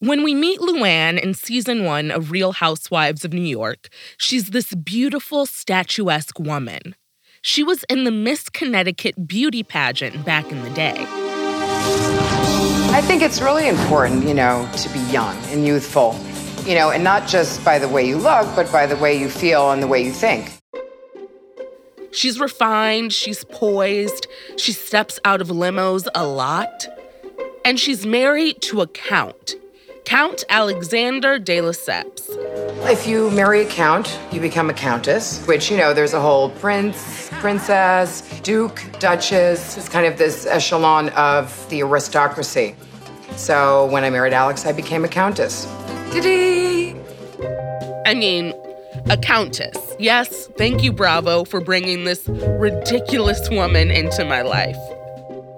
When we meet Luann in season one of Real Housewives of New York, she's this beautiful, statuesque woman. She was in the Miss Connecticut beauty pageant back in the day. I think it's really important, you know, to be young and youthful, you know, and not just by the way you look, but by the way you feel and the way you think. She's refined, she's poised, she steps out of limos a lot, and she's married to a count. Count Alexander de Lesseps. If you marry a count, you become a countess, which, you know, there's a whole prince, princess, duke, duchess. It's kind of this echelon of the aristocracy. So when I married Alex, I became a countess. Diddy! I mean, a countess. Yes, thank you, Bravo, for bringing this ridiculous woman into my life.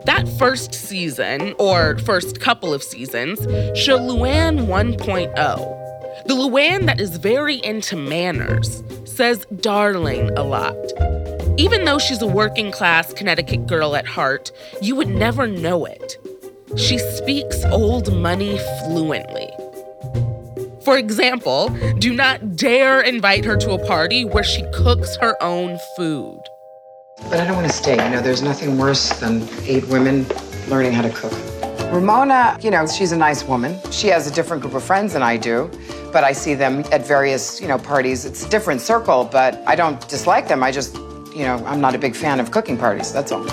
That first season, or first couple of seasons, show Luann 1.0. The Luann that is very into manners, says darling a lot. Even though she's a working class Connecticut girl at heart, you would never know it. She speaks old money fluently. For example, do not dare invite her to a party where she cooks her own food. But I don't want to stay. You know, there's nothing worse than eight women learning how to cook. Ramona, you know, she's a nice woman. She has a different group of friends than I do, but I see them at various, you know, parties. It's a different circle, but I don't dislike them. I just, you know, I'm not a big fan of cooking parties. That's all.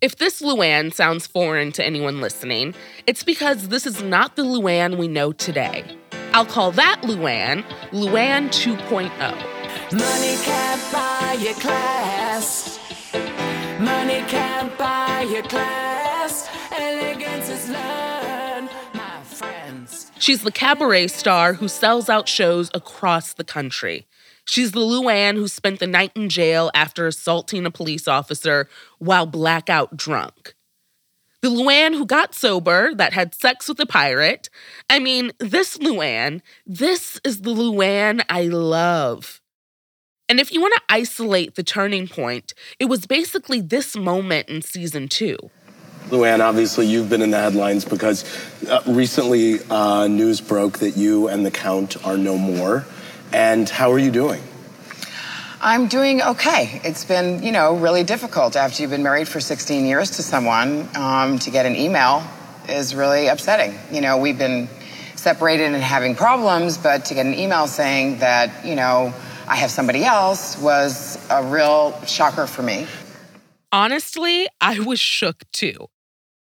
If this Luann sounds foreign to anyone listening, it's because this is not the Luann we know today. I'll call that Luann Luann 2.0. Money can't buy your class. Money can't buy your class. Elegance is learned, my friends. She's the cabaret star who sells out shows across the country. She's the Luann who spent the night in jail after assaulting a police officer while blackout drunk. The Luann who got sober, that had sex with a pirate. I mean, this Luann, this is the Luann I love. And if you want to isolate the turning point, it was basically this moment in season two. Luann, obviously you've been in the headlines because uh, recently uh, news broke that you and the Count are no more. And how are you doing? I'm doing okay. It's been, you know, really difficult after you've been married for 16 years to someone. Um, to get an email is really upsetting. You know, we've been separated and having problems, but to get an email saying that, you know, I have somebody else was a real shocker for me. Honestly, I was shook too.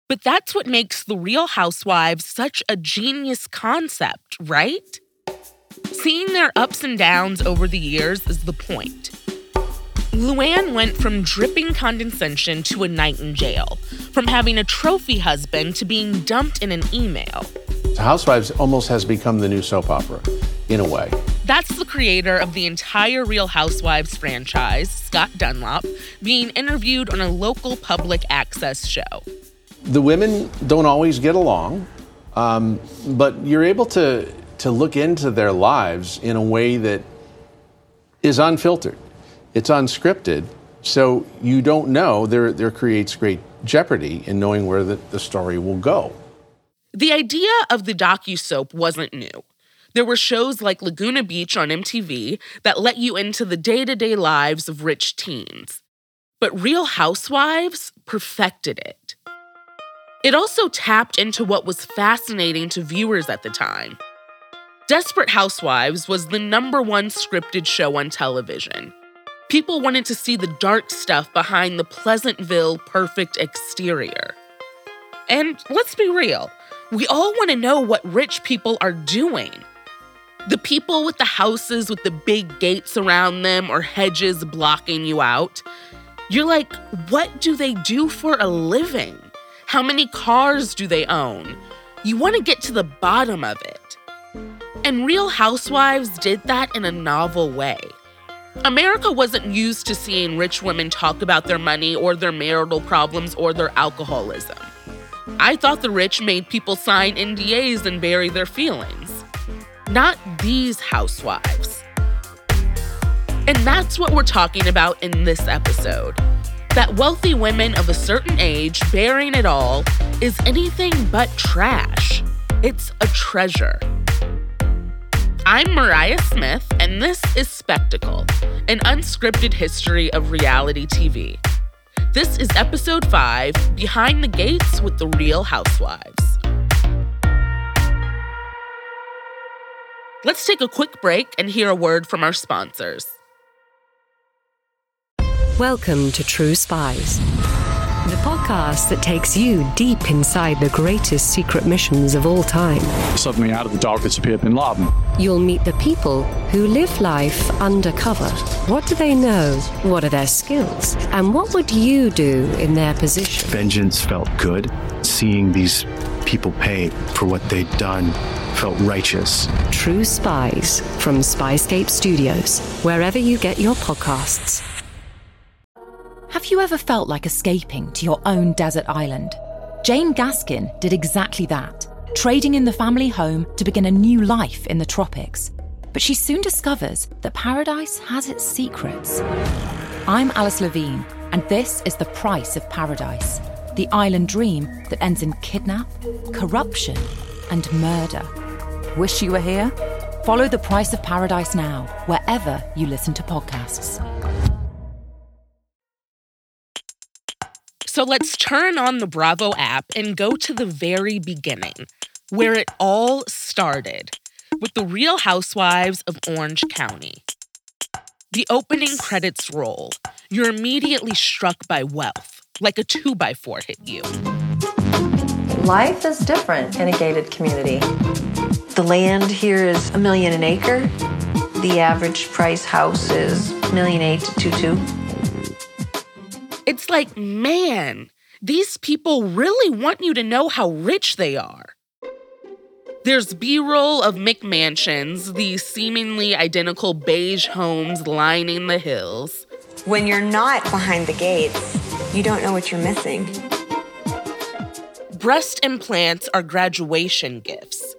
But that's what makes The Real Housewives such a genius concept, right? Seeing their ups and downs over the years is the point. Luann went from dripping condescension to a night in jail, from having a trophy husband to being dumped in an email. The Housewives almost has become the new soap opera, in a way. That's the creator of the entire Real Housewives franchise, Scott Dunlop, being interviewed on a local public access show. The women don't always get along, um, but you're able to, to look into their lives in a way that is unfiltered. It's unscripted, so you don't know. There, there creates great jeopardy in knowing where the, the story will go. The idea of the docu-soap wasn't new. There were shows like Laguna Beach on MTV that let you into the day to day lives of rich teens. But Real Housewives perfected it. It also tapped into what was fascinating to viewers at the time. Desperate Housewives was the number one scripted show on television. People wanted to see the dark stuff behind the Pleasantville perfect exterior. And let's be real, we all want to know what rich people are doing. The people with the houses with the big gates around them or hedges blocking you out. You're like, what do they do for a living? How many cars do they own? You want to get to the bottom of it. And Real Housewives did that in a novel way. America wasn't used to seeing rich women talk about their money or their marital problems or their alcoholism. I thought the rich made people sign NDAs and bury their feelings not these housewives. And that's what we're talking about in this episode. That wealthy women of a certain age bearing it all is anything but trash. It's a treasure. I'm Mariah Smith, and this is Spectacle, an unscripted history of reality TV. This is episode 5 Behind the Gates with the Real Housewives. Let's take a quick break and hear a word from our sponsors. Welcome to True Spies, the podcast that takes you deep inside the greatest secret missions of all time. Suddenly, out of the darkness appeared Bin Laden. You'll meet the people who live life undercover. What do they know? What are their skills? And what would you do in their position? Vengeance felt good. Seeing these people pay for what they'd done felt righteous. True Spies from Spyscape Studios, wherever you get your podcasts. Have you ever felt like escaping to your own desert island? Jane Gaskin did exactly that, trading in the family home to begin a new life in the tropics. But she soon discovers that paradise has its secrets. I'm Alice Levine, and this is The Price of Paradise the island dream that ends in kidnap, corruption, and murder. Wish you were here? Follow The Price of Paradise now, wherever you listen to podcasts. So let's turn on the Bravo app and go to the very beginning, where it all started with the Real Housewives of Orange County. The opening credits roll. You're immediately struck by wealth, like a two by four hit you. Life is different in a gated community. The land here is a million an acre. The average price house is million eight to two two. It's like, man, these people really want you to know how rich they are. There's B roll of McMansions, these seemingly identical beige homes lining the hills. When you're not behind the gates, you don't know what you're missing. Breast implants are graduation gifts.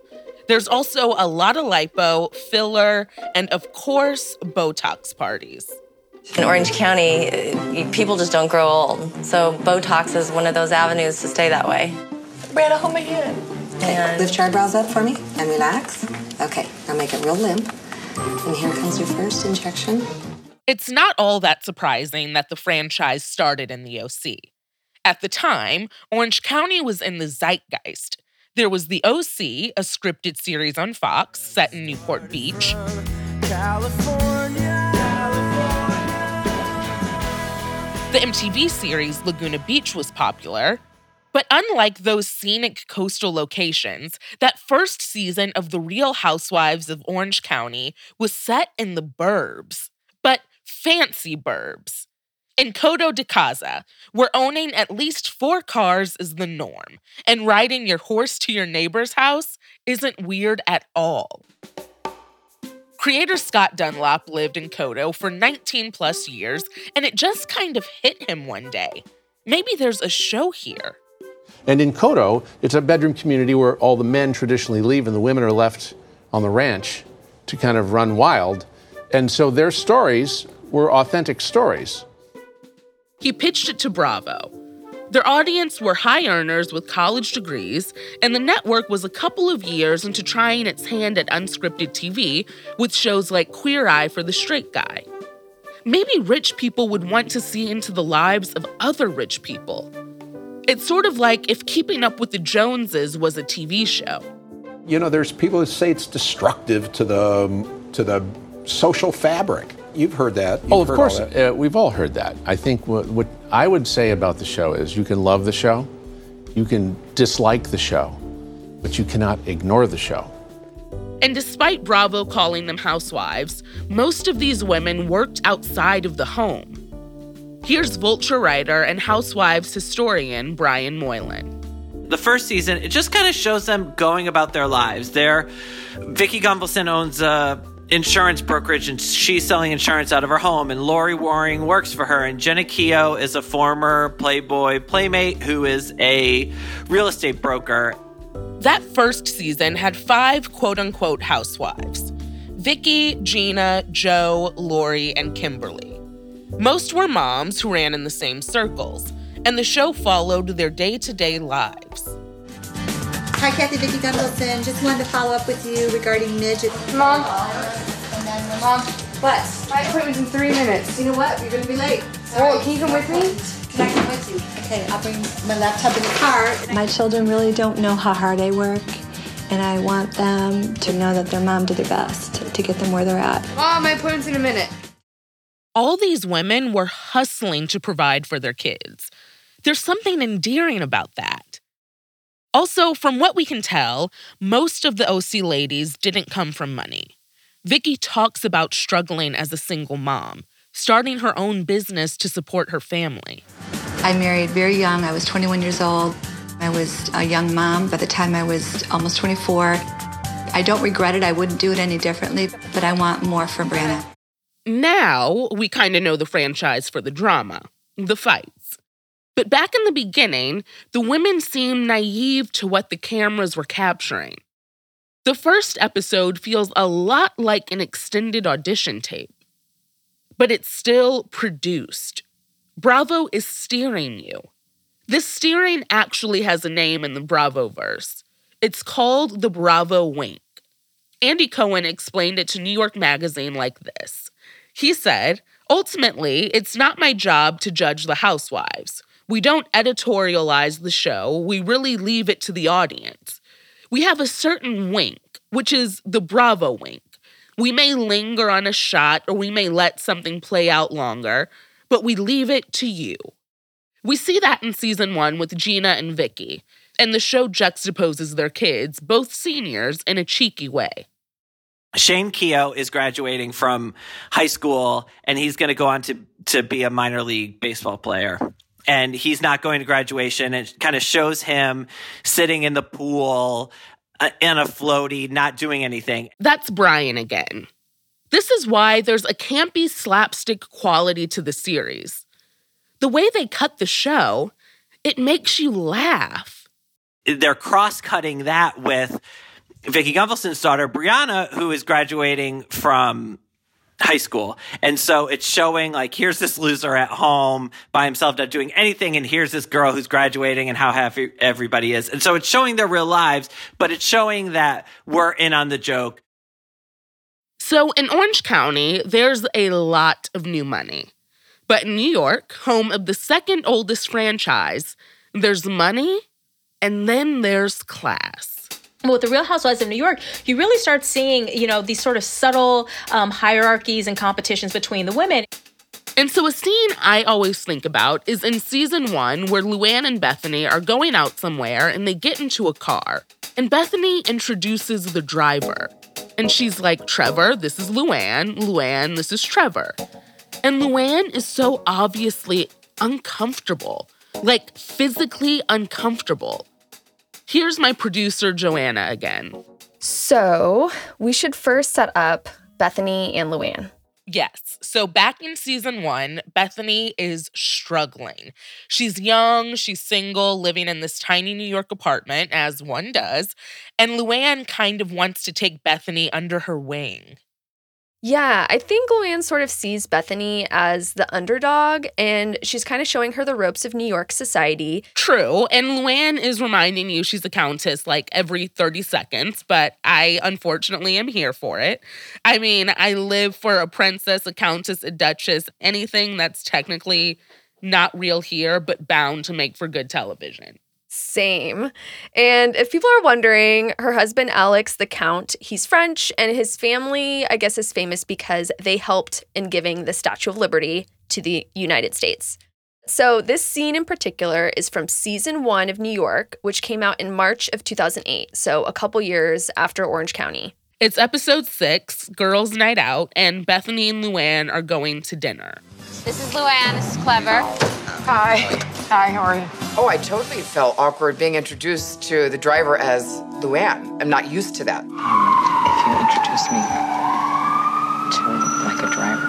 There's also a lot of lipo, filler, and of course, Botox parties. In Orange County, uh, people just don't grow old. So Botox is one of those avenues to stay that way. Brianna, hold my hand. And Lift your eyebrows up for me and relax. Okay, now make it real limp. And here comes your first injection. It's not all that surprising that the franchise started in the OC. At the time, Orange County was in the zeitgeist. There was the OC, a scripted series on Fox set in Newport Beach. The MTV series Laguna Beach was popular. But unlike those scenic coastal locations, that first season of The Real Housewives of Orange County was set in the burbs, but fancy burbs. In Coto de Caza, where owning at least four cars is the norm, and riding your horse to your neighbor's house isn't weird at all. Creator Scott Dunlop lived in Coto for 19 plus years, and it just kind of hit him one day. Maybe there's a show here. And in Coto, it's a bedroom community where all the men traditionally leave and the women are left on the ranch to kind of run wild. And so their stories were authentic stories. He pitched it to Bravo. Their audience were high earners with college degrees, and the network was a couple of years into trying its hand at unscripted TV with shows like Queer Eye for the Straight Guy. Maybe rich people would want to see into the lives of other rich people. It's sort of like if Keeping Up with the Joneses was a TV show. You know, there's people who say it's destructive to the to the social fabric. You've heard that. You've oh, of course, all uh, we've all heard that. I think what, what I would say about the show is you can love the show, you can dislike the show, but you cannot ignore the show. And despite Bravo calling them housewives, most of these women worked outside of the home. Here's Vulture writer and Housewives historian Brian Moylan. The first season, it just kind of shows them going about their lives. They're Vicki Gunvalson owns a insurance brokerage and she's selling insurance out of her home and Lauri Waring works for her and Jeana Keough is a former Playboy playmate who is a real estate broker. That first season had five quote unquote housewives Vicki, Jeana, Jo, Lauri, and Kimberly. Most were moms who ran in the same circles, and the show followed their day to day lives. Hi, Kathy Vicki Gunvalson. Just wanted to follow up with you regarding Midge. Mom. Mom. What? My appointment's in three minutes. You know what? You're going to be late. Oh, can you come with me? Can I come with you? Okay, I'll bring my laptop in the car. My children really don't know how hard I work, and I want them to know that their mom did their best to get them where they're at. Mom, my appointment's in a minute. All these women were hustling to provide for their kids. There's something endearing about that. Also, from what we can tell, most of the OC ladies didn't come from money. Vicki talks about struggling as a single mom, starting her own business to support her family. I married very young. I was 21 years old. I was a young mom by the time I was almost 24. I don't regret it. I wouldn't do it any differently, but I want more for Brianna. Now we kind of know the franchise for the drama, the fights. But back in the beginning, the women seemed naive to what the cameras were capturing. The first episode feels a lot like an extended audition tape, but it's still produced. Bravo is steering you. This steering actually has a name in the Bravo verse. It's called the Bravo Wink. Andy Cohen explained it to New York Magazine like this He said, Ultimately, it's not my job to judge the housewives. We don't editorialize the show, we really leave it to the audience. We have a certain wink, which is the Bravo wink. We may linger on a shot or we may let something play out longer, but we leave it to you. We see that in season one with Jeana and Vicki, and the show juxtaposes their kids, both seniors, in a cheeky way. Shane Keough is graduating from high school and he's going to go on to, to be a minor league baseball player. And he's not going to graduation. It kind of shows him sitting in the pool uh, in a floaty, not doing anything. That's Brian again. This is why there's a campy slapstick quality to the series. The way they cut the show, it makes you laugh. They're cross cutting that with Vicki Gunvalson's daughter, Brianna, who is graduating from high school. And so it's showing like, here's this loser at home by himself, not doing anything. And here's this girl who's graduating and how happy everybody is. And so it's showing their real lives, but it's showing that we're in on the joke. So in Orange County, there's a lot of new money. But in New York, home of the second oldest franchise, there's money and then there's class. With the Real Housewives of New York, you really start seeing, you know, these sort of subtle um, hierarchies and competitions between the women. And so, a scene I always think about is in season one, where Luann and Bethenny are going out somewhere and they get into a car. And Bethenny introduces the driver. And she's like, Trevor, this is Luann. Luann, this is Trevor. And Luann is so obviously uncomfortable, like physically uncomfortable. Here's my producer, Joanna, again. So, we should first set up Bethenny and Luann. Yes. So back in season one, Bethenny is struggling. She's young, she's single, living in this tiny New York apartment, as one does. And Luann kind of wants to take Bethenny under her wing. Yeah, I think Luann sort of sees Bethenny as the underdog, and she's kind of showing her the ropes of New York society. True. And Luann is reminding you she's a countess like every 30 seconds, but I unfortunately am here for it. I mean, I live for a princess, a countess, a duchess, anything that's technically not real here, but bound to make for good television. Same. And if people are wondering, her husband, Alex, the Count, he's French, and his family, I guess, is famous because they helped in giving the Statue of Liberty to the United States. So, this scene in particular is from season one of New York, which came out in March of 2008, so a couple years after Orange County. It's episode six, Girls' Night Out, and Bethenny and Luann are going to dinner. This is Luann. This is Trevor. Hi. Hi, how are you? Oh, I totally felt awkward being introduced to the driver as Luann. I'm not used to that. Um, if you introduce me to like a driver,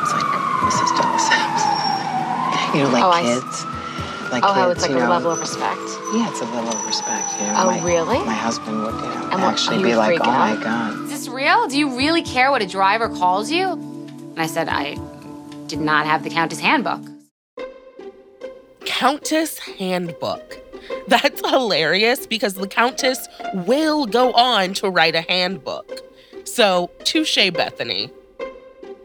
it's like Mrs. de Lesseps. you know, like Oh, I s- kids. Like oh, how it's like you a level of respect. Yeah, it's a level of respect. You know, Oh, my, really? My husband would, you know, And what- actually are you be like, freaking "Oh my god." Is this real? Do you really care what a driver calls you? And I said, I did not have the Countess Handbook. Countess Handbook. That's hilarious because the Countess will go on to write a handbook. So, touche, Bethenny.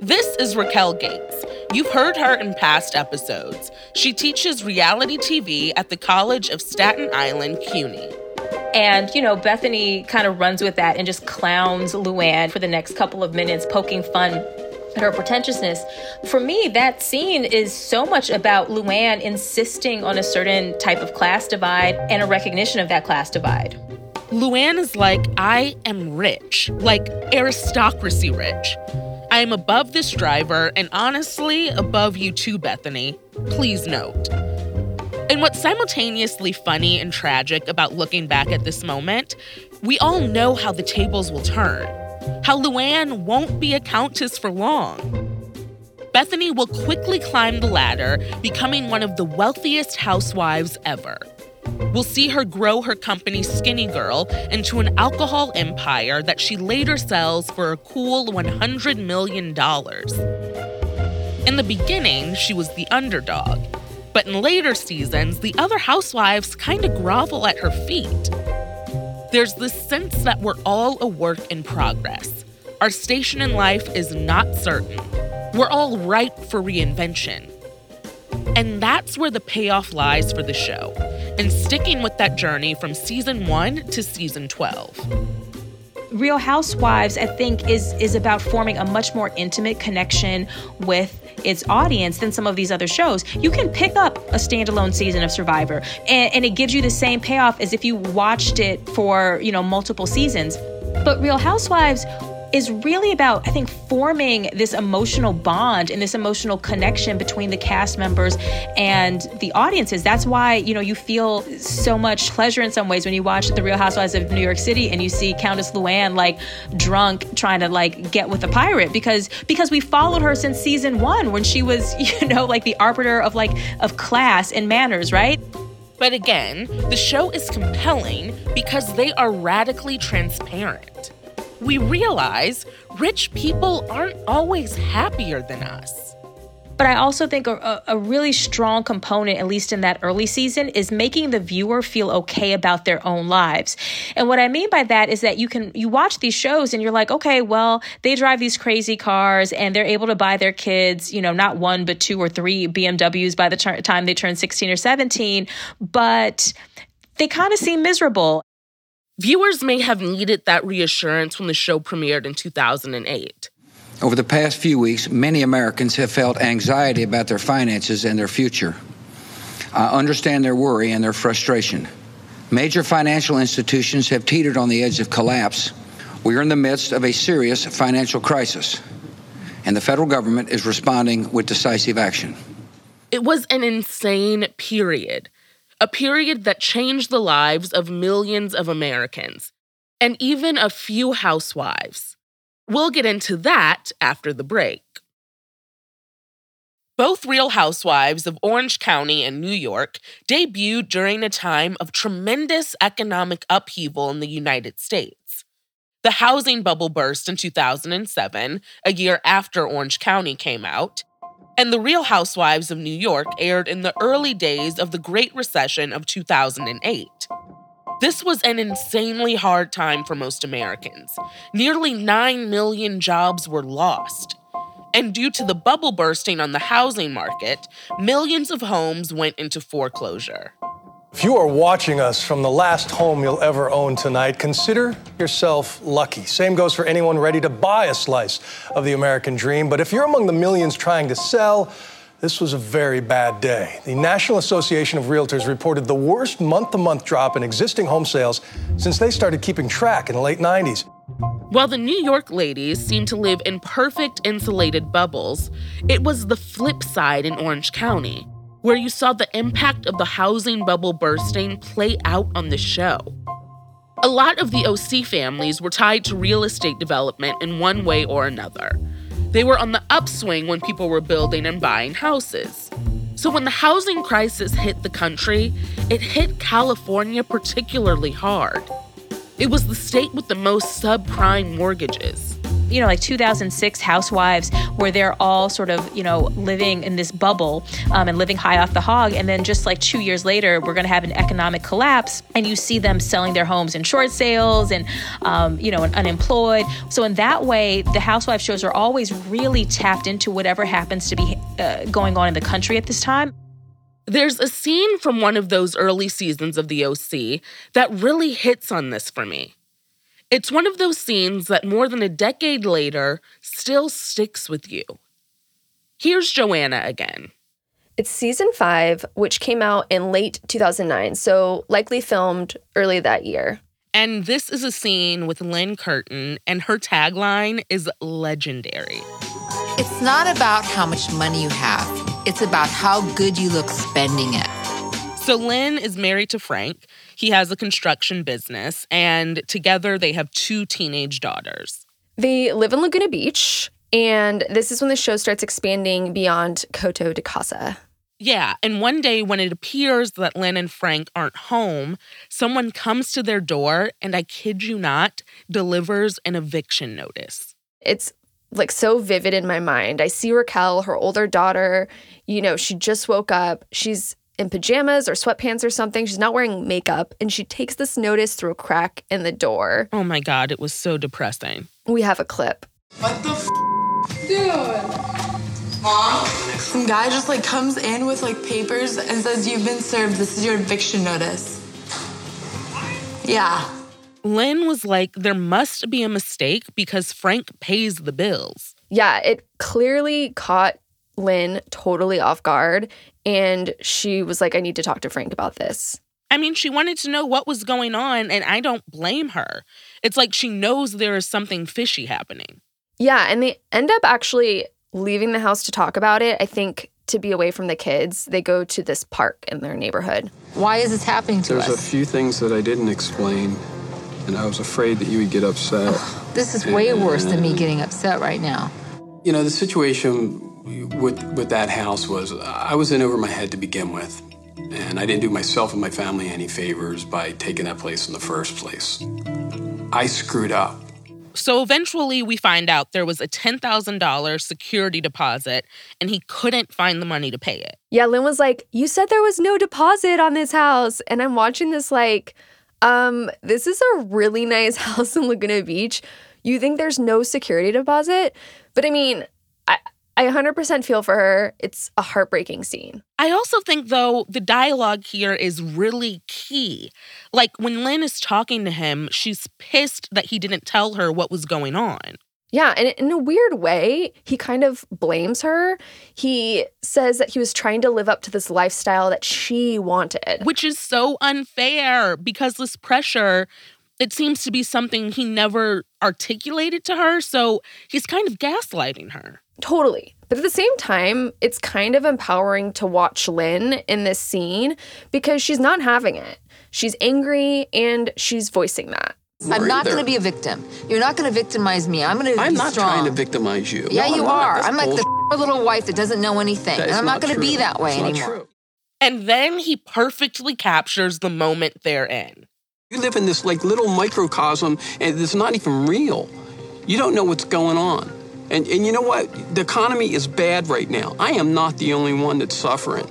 This is Raquel Gates. You've heard her in past episodes. She teaches reality TV at the College of Staten Island, CUNY. And, you know, Bethenny kind of runs with that and just clowns Luann for the next couple of minutes, poking fun at her pretentiousness. For me, that scene is so much about Luann insisting on a certain type of class divide and a recognition of that class divide. Luann is like, I am rich, like aristocracy rich. I am above this driver and honestly above you too, Bethenny. Please note. And what's simultaneously funny and tragic about looking back at this moment, we all know how the tables will turn, how Luann won't be a countess for long. Bethenny will quickly climb the ladder, becoming one of the wealthiest housewives ever. We'll see her grow her company Skinny Girl into an alcohol empire that she later sells for a cool $100 million. In the beginning, she was the underdog, but in later seasons, the other housewives kind of grovel at her feet. There's this sense that we're all a work in progress. Our station in life is not certain. We're all ripe for reinvention. And that's where the payoff lies for the show, and sticking with that journey from season one to season 12. Real Housewives, I think, is is about forming a much more intimate connection with its audience than some of these other shows. You can pick up a standalone season of Survivor, and, and it gives you the same payoff as if you watched it for you know multiple seasons. But Real Housewives is really about, I think, forming this emotional bond and this emotional connection between the cast members and the audiences. That's why, you know, you feel so much pleasure in some ways when you watch The Real Housewives of New York City and you see Countess Luann like drunk trying to like get with a pirate because because we followed her since season 1 when she was, you know, like the arbiter of like of class and manners, right? But again, the show is compelling because they are radically transparent we realize rich people aren't always happier than us. But I also think a, a, really strong component, at least in that early season, is making the viewer feel okay about their own lives. And what I mean by that is that you can you watch these shows and you're like, okay, well, they drive these crazy cars and they're able to buy their kids, you know, not one but two or three BMWs by the t- time they turn 16 or 17, but they kind of seem miserable. Viewers may have needed that reassurance when the show premiered in 2008. Over the past few weeks, many Americans have felt anxiety about their finances and their future. I understand their worry and their frustration. Major financial institutions have teetered on the edge of collapse. We are in the midst of a serious financial crisis, and the federal government is responding with decisive action. It was an insane period a period that changed the lives of millions of Americans, and even a few housewives. We'll get into that after the break. Both Real Housewives of Orange County and New York debuted during a time of tremendous economic upheaval in the United States. The housing bubble burst in 2007, a year after Orange County came out, and The Real Housewives of New York aired in the early days of the Great Recession of 2008. This was an insanely hard time for most Americans. Nearly 9 million jobs were lost. And due to the bubble bursting on the housing market, millions of homes went into foreclosure. If you are watching us from the last home you'll ever own tonight, consider yourself lucky. Same goes for anyone ready to buy a slice of the American dream. But if you're among the millions trying to sell, this was a very bad day. The National Association of Realtors reported the worst month to month drop in existing home sales since they started keeping track in the late 90s. While the New York ladies seemed to live in perfect insulated bubbles, it was the flip side in Orange County where you saw the impact of the housing bubble bursting play out on the show. A lot of the OC families were tied to real estate development in one way or another. They were on the upswing when people were building and buying houses. So when the housing crisis hit the country, it hit California particularly hard. It was the state with the most subprime mortgages. You know, like 2006 Housewives, where they're all sort of, you know, living in this bubble um, and living high off the hog. And then just like two years later, we're going to have an economic collapse, and you see them selling their homes in short sales and, um, you know, and unemployed. So in that way, the Housewives shows are always really tapped into whatever happens to be uh, going on in the country at this time. There's a scene from one of those early seasons of The OC that really hits on this for me. It's one of those scenes that more than a decade later still sticks with you. Here's Joanna again. It's season five, which came out in late 2009, so likely filmed early that year. And this is a scene with Lynn Curtin, and her tagline is legendary. It's not about how much money you have, it's about how good you look spending it. So, Lynn is married to Frank. He has a construction business, and together they have two teenage daughters. They live in Laguna Beach, and this is when the show starts expanding beyond Coto de Caza. Yeah, and one day when it appears that Lynn and Frank aren't home, someone comes to their door and I kid you not, delivers an eviction notice. It's like so vivid in my mind. I see Raquel, her older daughter, you know, she just woke up. She's in pajamas or sweatpants or something. She's not wearing makeup and she takes this notice through a crack in the door. Oh my God, it was so depressing. We have a clip. What the f? Dude. Mom? Some guy just like comes in with like papers and says, You've been served. This is your eviction notice. Yeah. Lynn was like, There must be a mistake because Frank pays the bills. Yeah, it clearly caught Lynn totally off guard. And she was like, I need to talk to Frank about this. I mean, she wanted to know what was going on, and I don't blame her. It's like she knows there is something fishy happening. Yeah, and they end up actually leaving the house to talk about it. I think to be away from the kids, they go to this park in their neighborhood. Why is this happening to There's us? a few things that I didn't explain, and I was afraid that you would get upset. This is way worse than me getting upset right now. You know, the situation with with that house was I was in over my head to begin with, and I didn't do myself and my family any favors by taking that place in the first place. I screwed up. So eventually, we find out there was a $10,000 security deposit and he couldn't find the money to pay it. Yeah, Lynn was like, You said there was no deposit on this house. And I'm watching this like, um, this is a really nice house in Laguna Beach. You think there's no security deposit? But I mean, I, I 100% feel for her. It's a heartbreaking scene. I also think, though, the dialogue here is really key. Like when Lynn is talking to him, she's pissed that he didn't tell her what was going on. Yeah, and in a weird way, he kind of blames her. He says that he was trying to live up to this lifestyle that she wanted. Which is so unfair because this pressure, it seems to be something he never articulated to her. So he's kind of gaslighting her. Totally. But at the same time, it's kind of empowering to watch Lynn in this scene because she's not having it. She's angry and she's voicing that. I'm not going to be a victim. You're not going to victimize me. I'm going to I'm not strong. trying to victimize you. Yeah, No, you I'm are. That's I'm like bullshit. the little wife that doesn't know anything. That and I'm not, not going to be true. that way It's not anymore. true. And then he perfectly captures the moment they're in. You live in this like little microcosm, and it's not even real. You don't know what's going on. And, and you know what? The economy is bad right now. I am not the only one that's suffering.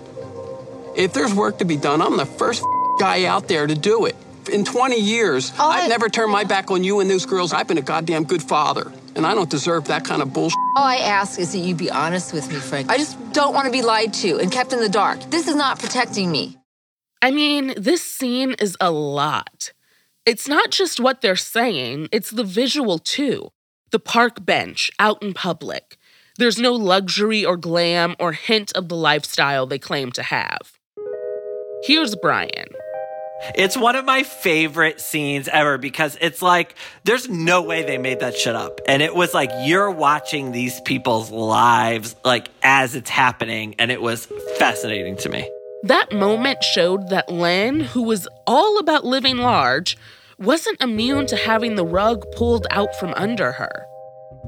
If there's work to be done, I'm the first guy out there to do it. In 20 years, I've never turned my back on you and those girls. I've been a goddamn good father, and I don't deserve that kind of bullshit. All I ask is that you be honest with me, Frank. I just don't want to be lied to and kept in the dark. This is not protecting me. I mean, this scene is a lot. It's not just what they're saying, it's the visual too. The park bench out in public. There's no luxury or glam or hint of the lifestyle they claim to have. Here's Brian. It's one of my favorite scenes ever because it's like there's no way they made that shit up. And it was like you're watching these people's lives like as it's happening and it was fascinating to me. That moment showed that Lynn, who was all about living large, wasn't immune to having the rug pulled out from under her.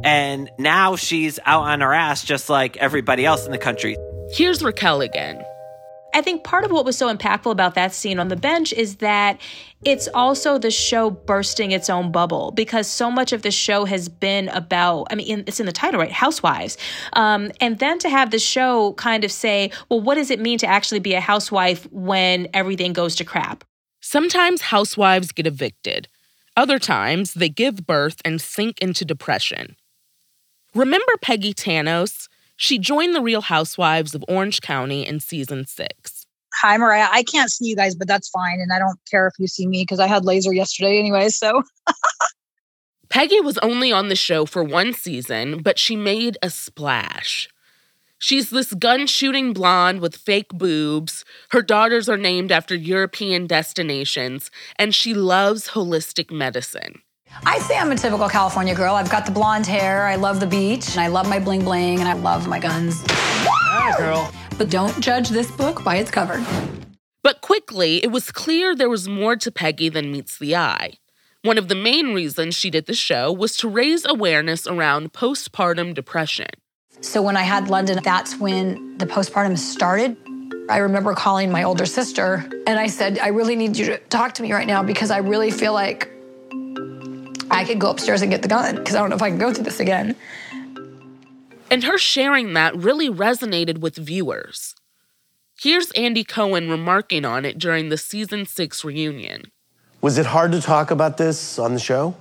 And now she's out on her ass just like everybody else in the country. Here's Raquel again. I think part of what was so impactful about that scene on the bench is that it's also the show bursting its own bubble because so much of the show has been about, I mean, it's in the title, right? Housewives. Um, and then to have the show kind of say, well, what does it mean to actually be a housewife when everything goes to crap? Sometimes housewives get evicted. Other times, they give birth and sink into depression. Remember Peggy Tanous? She joined the Real Housewives of Orange County in season six. Hi, Mariah. I can't see you guys, but that's fine. And I don't care if you see me because I had laser yesterday anyway. So Peggy was only on the show for one season, but she made a splash. She's this gun shooting blonde with fake boobs. Her daughters are named after European destinations, and she loves holistic medicine. I say I'm a typical California girl. I've got the blonde hair, I love the beach, and I love my bling bling, and I love my guns. Ah, girl. But don't judge this book by its cover. But quickly, it was clear there was more to Peggy than meets the eye. One of the main reasons she did the show was to raise awareness around postpartum depression. So when I had London, that's when the postpartum started. I remember calling my older sister and I said, I really need you to talk to me right now because I really feel like I could go upstairs and get the gun because I don't know if I can go through this again. And her sharing that really resonated with viewers. Here's Andy Cohen remarking on it during the season six reunion. Was it hard to talk about this on the show?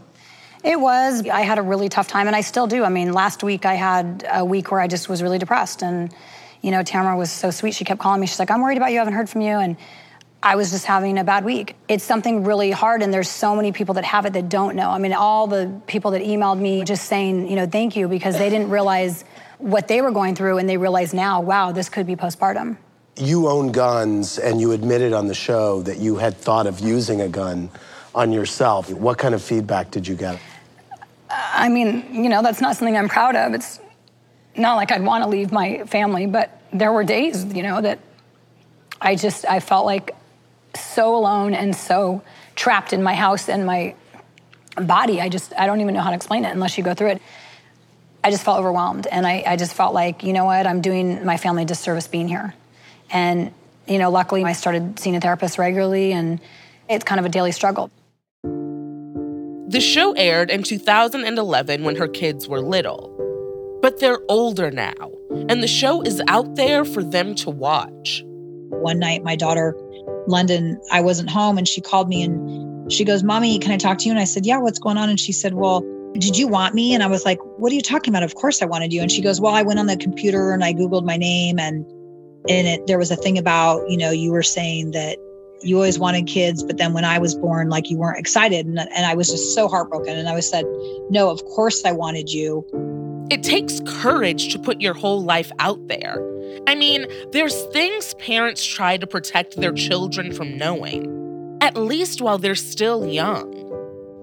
It was. I had a really tough time, and I still do. I mean, last week I had a week where I just was really depressed. And, you know, Tamara was so sweet. She kept calling me. She's like, I'm worried about you. I haven't heard from you. And I was just having a bad week. It's something really hard, and there's so many people that have it that don't know. I mean, all the people that emailed me just saying, you know, thank you because they didn't realize what they were going through, and they realize now, wow, this could be postpartum. You own guns, and you admitted on the show that you had thought of using a gun on yourself. What kind of feedback did you get? I mean, you know, that's not something I'm proud of. It's not like I'd want to leave my family, but there were days, you know, that I just I felt like so alone and so trapped in my house and my body. I just I don't even know how to explain it unless you go through it. I just felt overwhelmed and I, I just felt like, you know what, I'm doing my family a disservice being here. And, you know, luckily I started seeing a therapist regularly and it's kind of a daily struggle. The show aired in 2011 when her kids were little. But they're older now, and the show is out there for them to watch. one night, my daughter, London, I wasn't home and she called me and she goes, Mommy, can I talk to you? And I said, Yeah, what's going on? And she said, Well, did you want me? And I was like, What are you talking about? Of course I wanted you. And she goes, Well, I went on the computer and I Googled my name and and it there was a thing about, you know, you were saying that you always wanted kids, but then when I was born, like you weren't excited. And, and I was just so heartbroken. And I was said, No, of course I wanted you. It takes courage to put your whole life out there. I mean, there's things parents try to protect their children from knowing, at least while they're still young.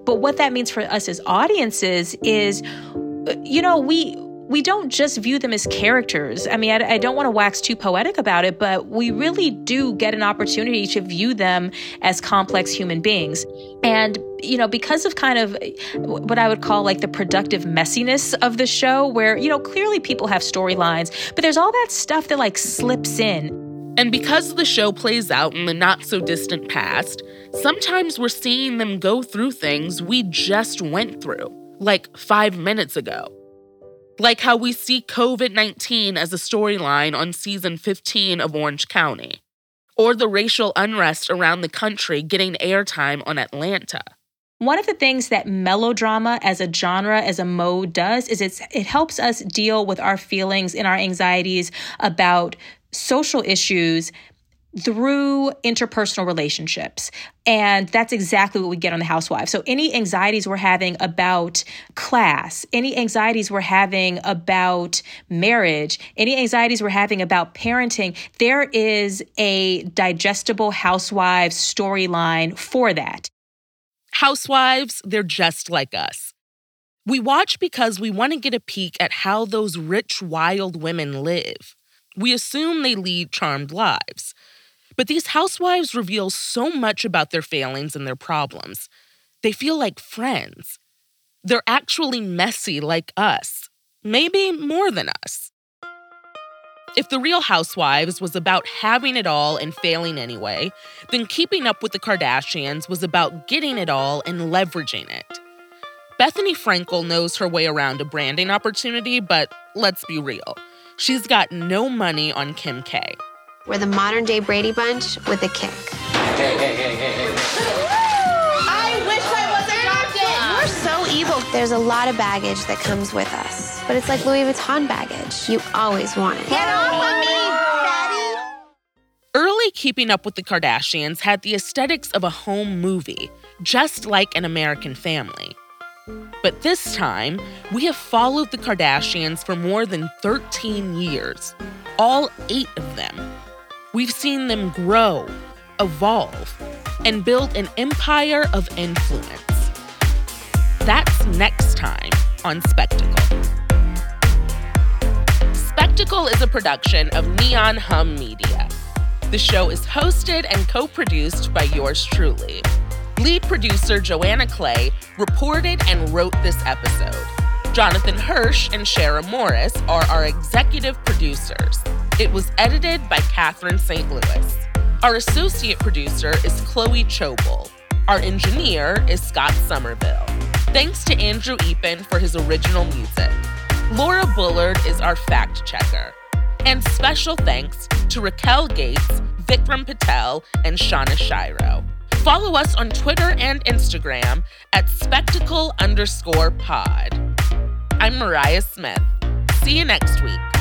But what that means for us as audiences is, uh, you know, we we don't just view them as characters. I mean, I, I don't want to wax too poetic about it, but we really do get an opportunity to view them as complex human beings. And, you know, because of kind of what I would call like the productive messiness of the show, where, you know, clearly people have storylines, but there's all that stuff that like slips in. And because the show plays out in the not so distant past, sometimes we're seeing them go through things we just went through, like five minutes ago. Like how we see COVID 19 as a storyline on season 15 of Orange County, or the racial unrest around the country getting airtime on Atlanta. One of the things that melodrama as a genre, as a mode does is it helps us deal with our feelings and our anxieties about social issues through interpersonal relationships. And that's exactly what we get on The Housewives. So, any anxieties we're having about class, any anxieties we're having about marriage, any anxieties we're having about parenting, there is a digestible Housewives storyline for that. Housewives, they're just like us. We watch because we want to get a peek at how those rich, wild women live. We assume they lead charmed lives. But these housewives reveal so much about their failings and their problems. They feel like friends. They're actually messy like us, maybe more than us. If The Real Housewives was about having it all and failing anyway, then Keeping Up with the Kardashians was about getting it all and leveraging it. Bethenny Frankel knows her way around a branding opportunity, but let's be real. She's got no money on Kim K. We're the modern day Brady Bunch with a kick. Hey, hey, hey, hey, hey. I wish I was adopted. We're so evil. There's a lot of baggage that comes with us, but it's like Louis Vuitton baggage. You always want it. Get off of me, Daddy. Early Keeping Up with the Kardashians had the aesthetics of a home movie, just like an American family. But this time, we have followed the Kardashians for more than 13 years, all eight of them. We've seen them grow, evolve, and build an empire of influence. That's next time on Spectacle. Spectacle is a production of Neon Hum Media. The show is hosted and co produced by yours truly. Lead producer Joanna Clay reported and wrote this episode. Jonathan Hirsch and Shara Morris are our executive producers. It was edited by Catherine St. Louis. Our associate producer is Chloe Chobel. Our engineer is Scott Somerville. Thanks to Andrew Eapen for his original music. Laura Bullard is our fact checker. And special thanks to Raquel Gates, Vikram Patel, and Shauna Shiro. Follow us on Twitter and Instagram at spectacle underscore pod. I'm Mariah Smith. See you next week.